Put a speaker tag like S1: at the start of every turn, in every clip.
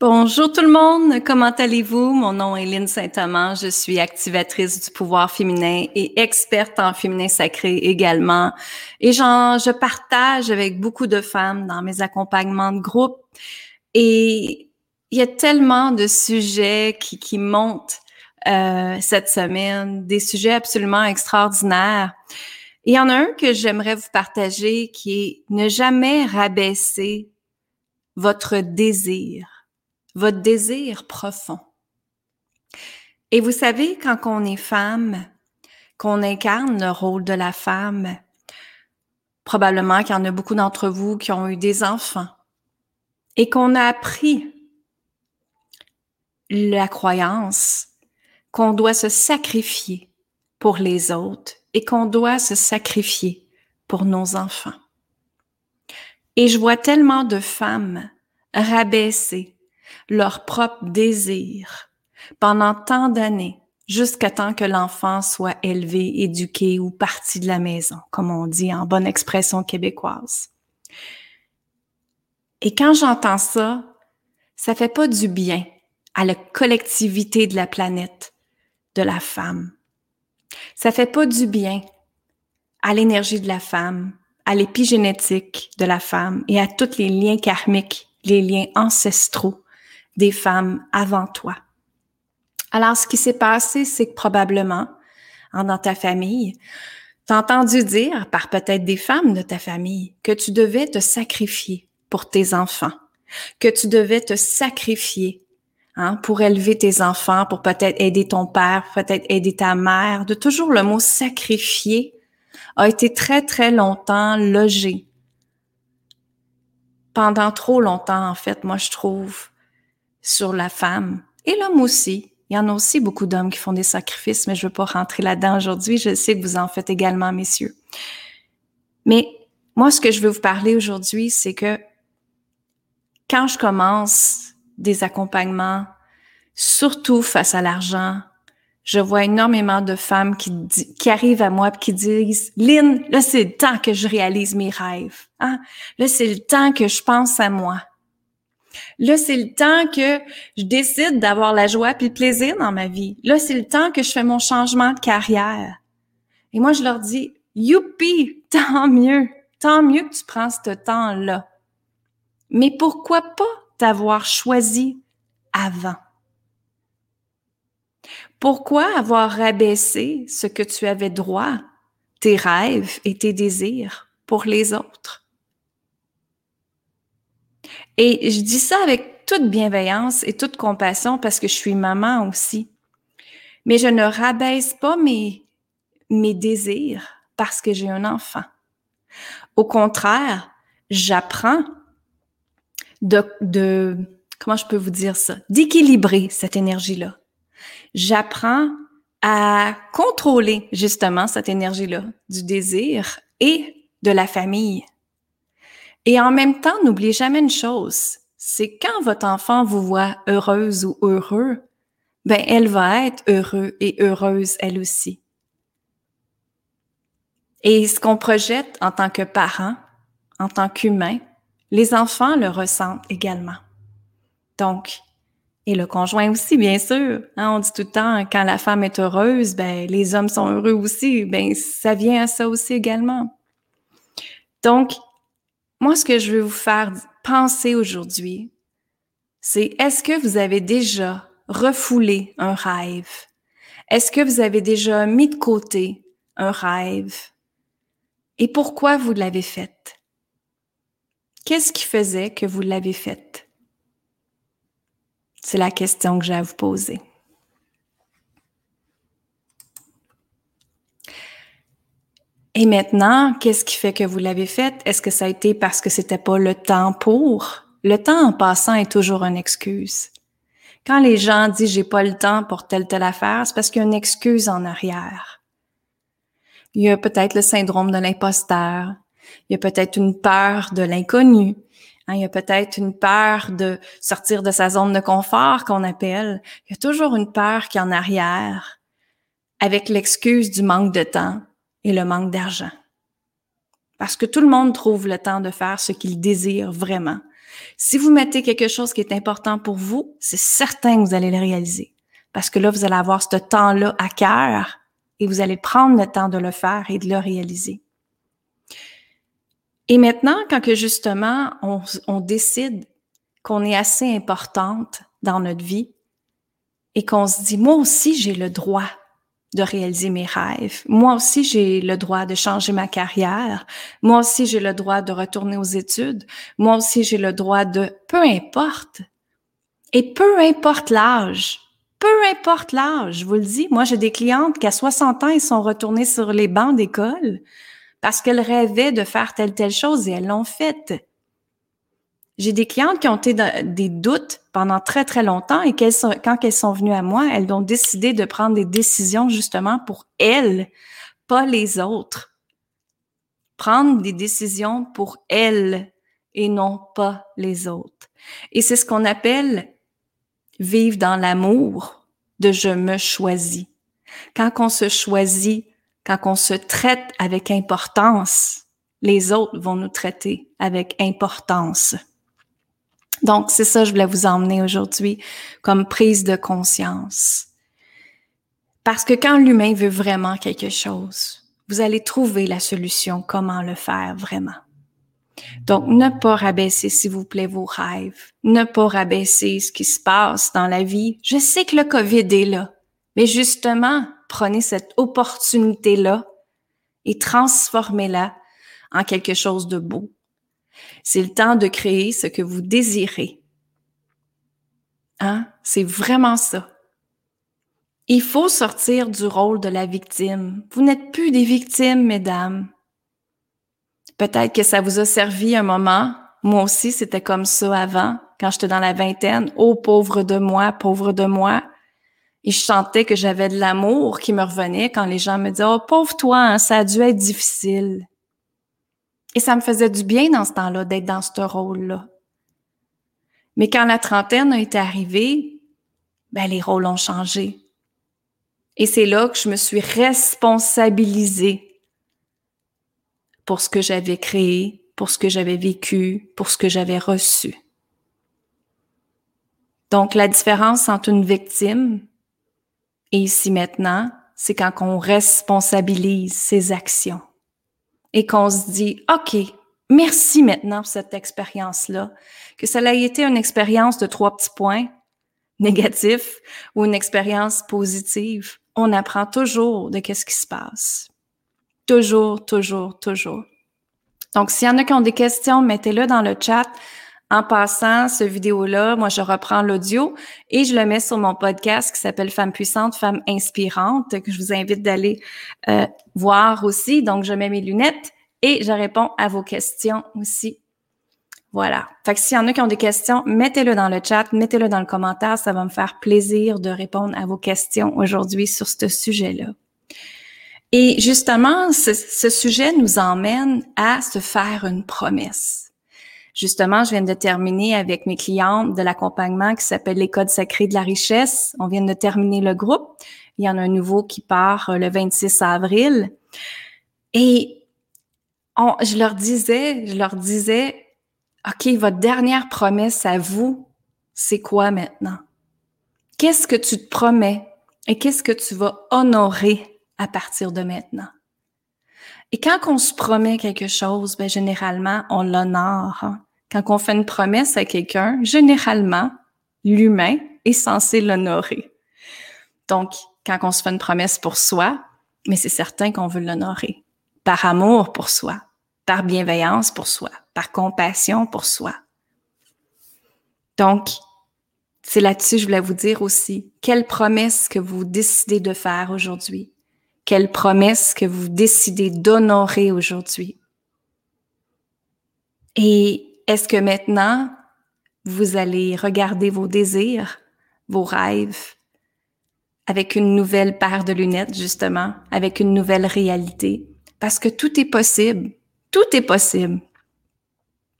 S1: Bonjour tout le monde, comment allez-vous? Mon nom est Lynne Saint-Amand, je suis activatrice du pouvoir féminin et experte en féminin sacré également. Et je partage avec beaucoup de femmes dans mes accompagnements de groupe. Et il y a tellement de sujets qui, qui montent euh, cette semaine, des sujets absolument extraordinaires. il y en a un que j'aimerais vous partager qui est ne jamais rabaisser votre désir votre désir profond. Et vous savez, quand on est femme, qu'on incarne le rôle de la femme, probablement qu'il y en a beaucoup d'entre vous qui ont eu des enfants et qu'on a appris la croyance qu'on doit se sacrifier pour les autres et qu'on doit se sacrifier pour nos enfants. Et je vois tellement de femmes rabaisser leur propre désir pendant tant d'années jusqu'à temps que l'enfant soit élevé, éduqué ou parti de la maison, comme on dit en bonne expression québécoise. Et quand j'entends ça, ça fait pas du bien à la collectivité de la planète, de la femme. Ça fait pas du bien à l'énergie de la femme, à l'épigénétique de la femme et à tous les liens karmiques, les liens ancestraux des femmes avant toi. Alors, ce qui s'est passé, c'est que probablement, dans ta famille, t'as entendu dire par peut-être des femmes de ta famille que tu devais te sacrifier pour tes enfants, que tu devais te sacrifier hein, pour élever tes enfants, pour peut-être aider ton père, peut-être aider ta mère. De toujours le mot sacrifier a été très, très longtemps logé. Pendant trop longtemps, en fait, moi, je trouve sur la femme et l'homme aussi. Il y en a aussi beaucoup d'hommes qui font des sacrifices, mais je ne veux pas rentrer là-dedans aujourd'hui. Je sais que vous en faites également, messieurs. Mais moi, ce que je veux vous parler aujourd'hui, c'est que quand je commence des accompagnements, surtout face à l'argent, je vois énormément de femmes qui, arrivent à moi et qui disent Lynn, là, c'est le temps que je réalise mes rêves. Hein? Là, c'est le temps que je pense à moi. Là, c'est le temps que je décide d'avoir la joie puis le plaisir dans ma vie. Là, c'est le temps que je fais mon changement de carrière. Et moi, je leur dis, youpi, tant mieux, tant mieux que tu prends ce temps-là. Mais pourquoi pas t'avoir choisi avant? Pourquoi avoir rabaissé ce que tu avais droit, tes rêves et tes désirs pour les autres? Et je dis ça avec toute bienveillance et toute compassion parce que je suis maman aussi. Mais je ne rabaisse pas mes, mes désirs parce que j'ai un enfant. Au contraire, j'apprends de, de, comment je peux vous dire ça, d'équilibrer cette énergie-là. J'apprends à contrôler justement cette énergie-là du désir et de la famille. Et en même temps, n'oubliez jamais une chose, c'est quand votre enfant vous voit heureuse ou heureux, ben elle va être heureux et heureuse elle aussi. Et ce qu'on projette en tant que parent, en tant qu'humain, les enfants le ressentent également. Donc, et le conjoint aussi, bien sûr. Hein, on dit tout le temps, quand la femme est heureuse, ben les hommes sont heureux aussi. Ben ça vient à ça aussi également. Donc, moi, ce que je veux vous faire penser aujourd'hui, c'est est-ce que vous avez déjà refoulé un rêve? Est-ce que vous avez déjà mis de côté un rêve? Et pourquoi vous l'avez fait? Qu'est-ce qui faisait que vous l'avez fait? C'est la question que j'ai à vous poser. Et maintenant, qu'est-ce qui fait que vous l'avez fait? Est-ce que ça a été parce que c'était pas le temps pour? Le temps en passant est toujours une excuse. Quand les gens disent j'ai pas le temps pour telle telle affaire, c'est parce qu'il y a une excuse en arrière. Il y a peut-être le syndrome de l'imposteur. Il y a peut-être une peur de l'inconnu. Hein, il y a peut-être une peur de sortir de sa zone de confort qu'on appelle. Il y a toujours une peur qui est en arrière avec l'excuse du manque de temps et le manque d'argent. Parce que tout le monde trouve le temps de faire ce qu'il désire vraiment, Si vous mettez quelque chose qui est important pour vous, c'est certain que vous allez le réaliser. Parce que là, vous allez avoir ce temps-là à cœur et vous allez prendre le temps de le faire et de le réaliser. Et maintenant, quand que justement, on, on décide qu'on est assez importante dans notre vie et qu'on se dit, moi aussi, j'ai le droit de réaliser mes rêves. Moi aussi, j'ai le droit de changer ma carrière. Moi aussi, j'ai le droit de retourner aux études. Moi aussi, j'ai le droit de peu importe. Et peu importe l'âge, peu importe l'âge, je vous le dis, moi, j'ai des clientes qui, à 60 ans, ils sont retournés sur les bancs d'école parce qu'elles rêvaient de faire telle, telle chose et elles l'ont faite. J'ai des clientes qui ont été des doutes pendant très, très longtemps et quand elles sont venues à moi, elles ont décidé de prendre des décisions justement pour elles, pas les autres. Prendre des décisions pour elles et non pas les autres. Et c'est ce qu'on appelle vivre dans l'amour de je me choisis. Quand on se choisit, quand on se traite avec importance, les autres vont nous traiter avec importance. Donc, c'est ça que je voulais vous emmener aujourd'hui comme prise de conscience. Parce que quand l'humain veut vraiment quelque chose, vous allez trouver la solution, comment le faire vraiment. Donc, ne pas rabaisser, s'il vous plaît, vos rêves. Ne pas rabaisser ce qui se passe dans la vie. Je sais que le COVID est là, mais justement, prenez cette opportunité-là et transformez-la en quelque chose de beau, c'est le temps de créer ce que vous désirez. Hein? C'est vraiment ça. Il faut sortir du rôle de la victime. Vous n'êtes plus des victimes, mesdames. Peut-être que ça vous a servi un moment. Moi aussi, c'était comme ça avant, quand j'étais dans la vingtaine. Oh, pauvre de moi, pauvre de moi. Et je sentais que j'avais de l'amour qui me revenait quand les gens me disaient, oh, pauvre toi, hein, ça a dû être difficile. Et ça me faisait du bien dans ce temps-là d'être dans ce rôle-là. Mais quand la trentaine a été arrivée, ben, les rôles ont changé. Et c'est là que je me suis responsabilisée pour ce que j'avais créé, pour ce que j'avais vécu, pour ce que j'avais reçu. Donc, la différence entre une victime et ici maintenant, c'est quand on responsabilise ses actions et qu'on se dit, OK, merci maintenant pour cette expérience-là, que ça ait été une expérience de trois petits points négatifs ou une expérience positive, on apprend toujours de qu'est-ce qui se passe. Toujours, toujours, toujours. Donc, s'il y en a qui ont des questions, mettez-le dans le chat. En passant, ce vidéo-là, moi, je reprends l'audio et je le mets sur mon podcast qui s'appelle Femmes puissantes, Femmes inspirantes, que je vous invite d'aller euh, voir aussi. Donc, je mets mes lunettes et je réponds à vos questions aussi. Voilà. Fait que s'il y en a qui ont des questions, mettez-le dans le chat, mettez-le dans le commentaire. Ça va me faire plaisir de répondre à vos questions aujourd'hui sur ce sujet-là. Et justement, ce, ce sujet nous emmène à se faire une promesse. Justement, je viens de terminer avec mes clientes de l'accompagnement qui s'appelle les codes sacrés de la richesse. On vient de terminer le groupe. Il y en a un nouveau qui part euh, le 26 avril. Et je leur disais, je leur disais, OK, votre dernière promesse à vous, c'est quoi maintenant? Qu'est-ce que tu te promets et qu'est-ce que tu vas honorer à partir de maintenant? Et quand on se promet quelque chose, ben, généralement, on l'honore. Hein. Quand on fait une promesse à quelqu'un, généralement, l'humain est censé l'honorer. Donc, quand on se fait une promesse pour soi, mais c'est certain qu'on veut l'honorer. Par amour pour soi, par bienveillance pour soi, par compassion pour soi. Donc, c'est là-dessus, je voulais vous dire aussi, quelle promesse que vous décidez de faire aujourd'hui? Quelle promesse que vous décidez d'honorer aujourd'hui? Et est-ce que maintenant, vous allez regarder vos désirs, vos rêves, avec une nouvelle paire de lunettes, justement, avec une nouvelle réalité? Parce que tout est possible. Tout est possible.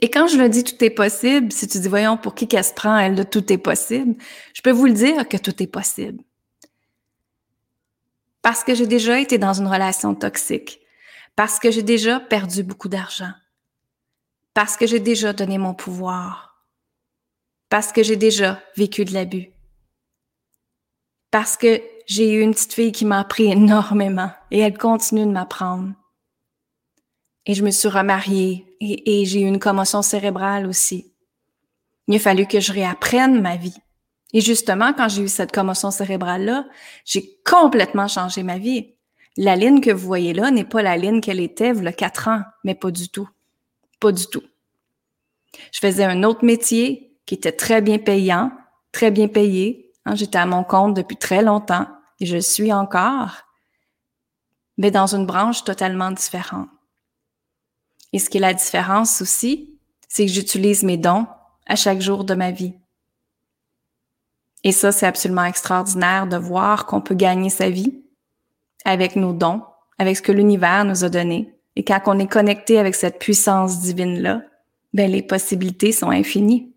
S1: Et quand je le dis tout est possible, si tu dis, voyons, pour qui qu'elle se prend, elle, de tout est possible, je peux vous le dire que tout est possible. Parce que j'ai déjà été dans une relation toxique. Parce que j'ai déjà perdu beaucoup d'argent. Parce que j'ai déjà donné mon pouvoir. Parce que j'ai déjà vécu de l'abus. Parce que j'ai eu une petite fille qui m'a appris énormément et elle continue de m'apprendre. Et je me suis remariée et, j'ai eu une commotion cérébrale aussi. Il a fallu que je réapprenne ma vie. Et justement, quand j'ai eu cette commotion cérébrale-là, j'ai complètement changé ma vie. La ligne que vous voyez là n'est pas la ligne qu'elle était il y a quatre ans, mais pas du tout. Pas du tout. Je faisais un autre métier qui était très bien payant, très bien payé. Hein, j'étais à mon compte depuis très longtemps et je suis encore, mais dans une branche totalement différente. Et ce qui est la différence aussi, c'est que j'utilise mes dons à chaque jour de ma vie. Et ça, c'est absolument extraordinaire de voir qu'on peut gagner sa vie avec nos dons, avec ce que l'univers nous a donné. Et quand on est connecté avec cette puissance divine-là, ben, les possibilités sont infinies.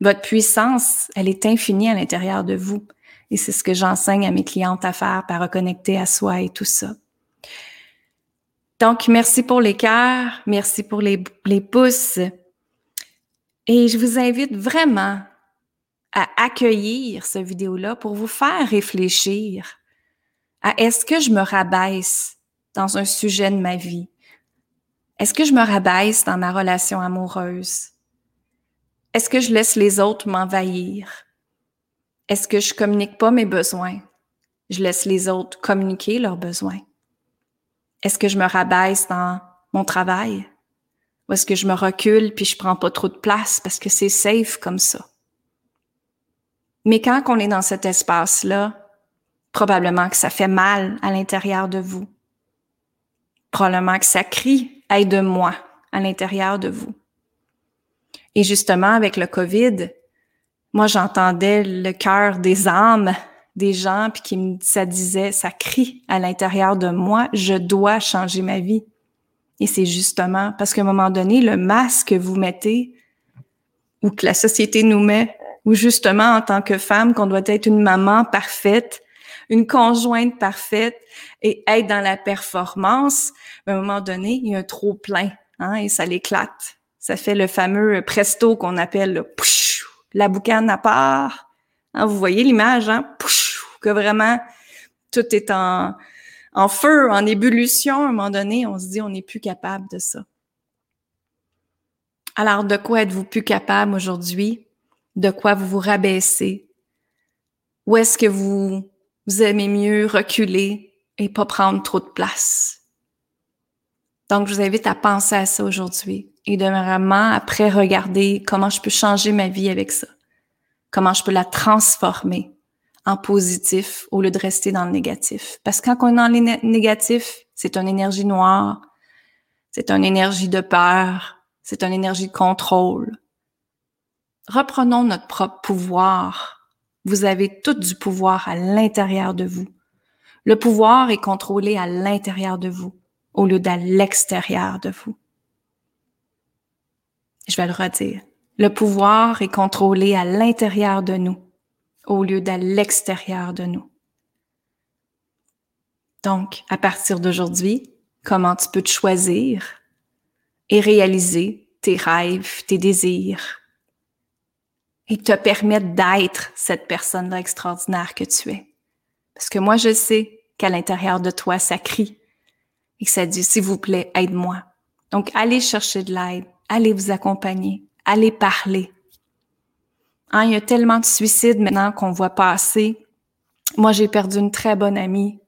S1: Votre puissance, elle est infinie à l'intérieur de vous. Et c'est ce que j'enseigne à mes clientes à faire par reconnecter à soi et tout ça. Donc, merci pour les cœurs, merci pour les, les pouces. Et je vous invite vraiment à accueillir ce vidéo-là pour vous faire réfléchir à est-ce que je me rabaisse dans un sujet de ma vie? Est-ce que je me rabaisse dans ma relation amoureuse? Est-ce que je laisse les autres m'envahir? Est-ce que je communique pas mes besoins? Je laisse les autres communiquer leurs besoins? Est-ce que je me rabaisse dans mon travail? Ou est-ce que je me recule puis je prends pas trop de place parce que c'est safe comme ça? Mais quand on est dans cet espace-là, probablement que ça fait mal à l'intérieur de vous. Probablement que ça crie aide-moi à l'intérieur de vous. Et justement, avec le COVID, moi, j'entendais le cœur des âmes des gens, puis qui me, ça disait, ça crie à l'intérieur de moi, je dois changer ma vie. Et c'est justement parce qu'à un moment donné, le masque que vous mettez, ou que la société nous met, ou justement en tant que femme, qu'on doit être une maman parfaite, une conjointe parfaite et être dans la performance, à un moment donné, il y a un trop plein hein, et ça l'éclate. Ça fait le fameux presto qu'on appelle le la boucane à part. Hein, vous voyez l'image, hein? que vraiment tout est en, en feu, en ébullition. À un moment donné, on se dit on n'est plus capable de ça. Alors, de quoi êtes-vous plus capable aujourd'hui? De quoi vous vous rabaissez? Où est-ce que vous vous aimez mieux reculer et pas prendre trop de place? Donc, je vous invite à penser à ça aujourd'hui et de vraiment après regarder comment je peux changer ma vie avec ça. Comment je peux la transformer en positif au lieu de rester dans le négatif. Parce que quand on est dans le négatif, c'est une énergie noire, c'est une énergie de peur, c'est une énergie de contrôle. Reprenons notre propre pouvoir vous avez tout du pouvoir à l'intérieur de vous. Le pouvoir est contrôlé à l'intérieur de vous au lieu d'à l'extérieur de vous. Je vais le redire. Le pouvoir est contrôlé à l'intérieur de nous au lieu d'à l'extérieur de nous. Donc, à partir d'aujourd'hui, comment tu peux te choisir et réaliser tes rêves, tes désirs, et te permettre d'être cette personne-là extraordinaire que tu es. Parce que moi, je sais qu'à l'intérieur de toi, ça crie et que ça dit, s'il vous plaît, aide-moi. Donc, allez chercher de l'aide, allez vous accompagner, allez parler. Hein, il y a tellement de suicides maintenant qu'on voit passer. Moi, j'ai perdu une très bonne amie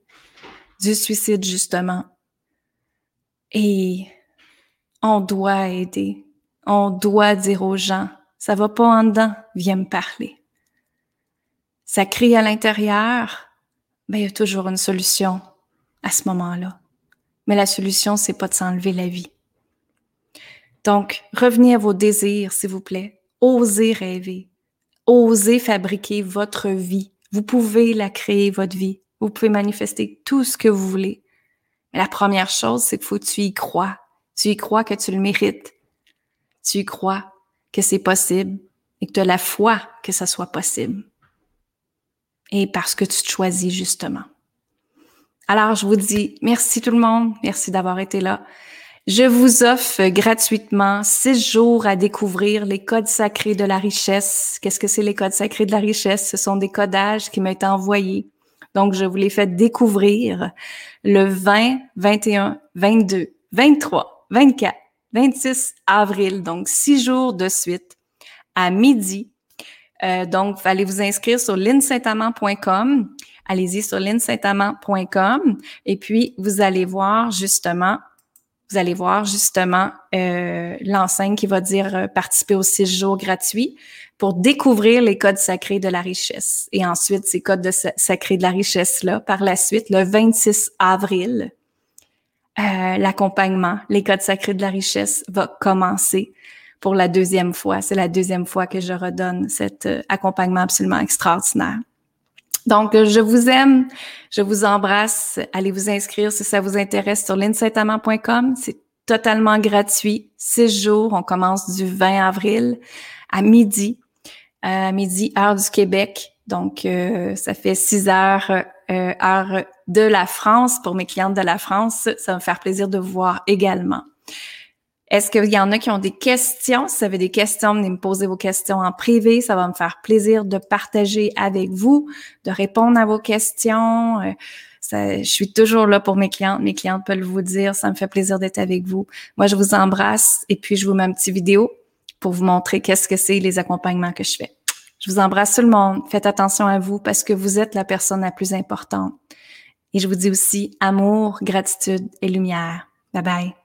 S1: du suicide, justement. Et on doit aider. On doit dire aux gens, ça va pas en dedans, viens me parler. Ça crie à l'intérieur, ben, il y a toujours une solution à ce moment-là. Mais la solution, c'est pas de s'enlever la vie. Donc, revenez à vos désirs, s'il vous plaît. Osez rêver. Osez fabriquer votre vie. Vous pouvez la créer, votre vie. Vous pouvez manifester tout ce que vous voulez. Mais la première chose, c'est qu'il faut que tu y crois. Tu y crois que tu le mérites. Tu y crois que c'est possible et que tu as la foi que ça soit possible. Et parce que tu te choisis justement. Alors, je vous dis merci tout le monde. Merci d'avoir été là. Je vous offre gratuitement six jours à découvrir les codes sacrés de la richesse. Qu'est-ce que c'est les codes sacrés de la richesse? Ce sont des codages qui m'ont été envoyés. Donc, je vous les fais découvrir le 20, 21, 22, 23, 24, 26 avril. Donc, six jours de suite à midi. Euh, donc, allez vous inscrire sur linsaintamant.com. Allez-y sur linsaintamant.com et puis vous allez voir justement vous allez voir justement euh, l'enseigne qui va dire euh, participer aux six jours gratuits pour découvrir les codes sacrés de la richesse. Et ensuite, ces codes de sacrés de la richesse-là, par la suite, le 26 avril, euh, l'accompagnement, les codes sacrés de la richesse va commencer pour la deuxième fois. C'est la deuxième fois que je redonne cet euh, accompagnement absolument extraordinaire. Donc, je vous aime, je vous embrasse. Allez vous inscrire si ça vous intéresse sur l'insightamment.com. C'est totalement gratuit. Six jours. On commence du 20 avril à midi, à midi heure du Québec. Donc, euh, ça fait six heures euh, heure de la France pour mes clientes de la France. Ça va me faire plaisir de vous voir également. Est-ce qu'il y en a qui ont des questions? Si vous avez des questions, venez me poser vos questions en privé. Ça va me faire plaisir de partager avec vous, de répondre à vos questions. Euh, je suis toujours là pour mes clientes. Mes clientes peuvent vous dire. Ça me fait plaisir d'être avec vous. Moi, je vous embrasse et puis je vous mets une petite vidéo pour vous montrer qu'est-ce que c'est les accompagnements que je fais. Je vous embrasse tout le monde. Faites attention à vous parce que vous êtes la personne la plus importante. Et je vous dis aussi amour, gratitude et lumière. Bye bye.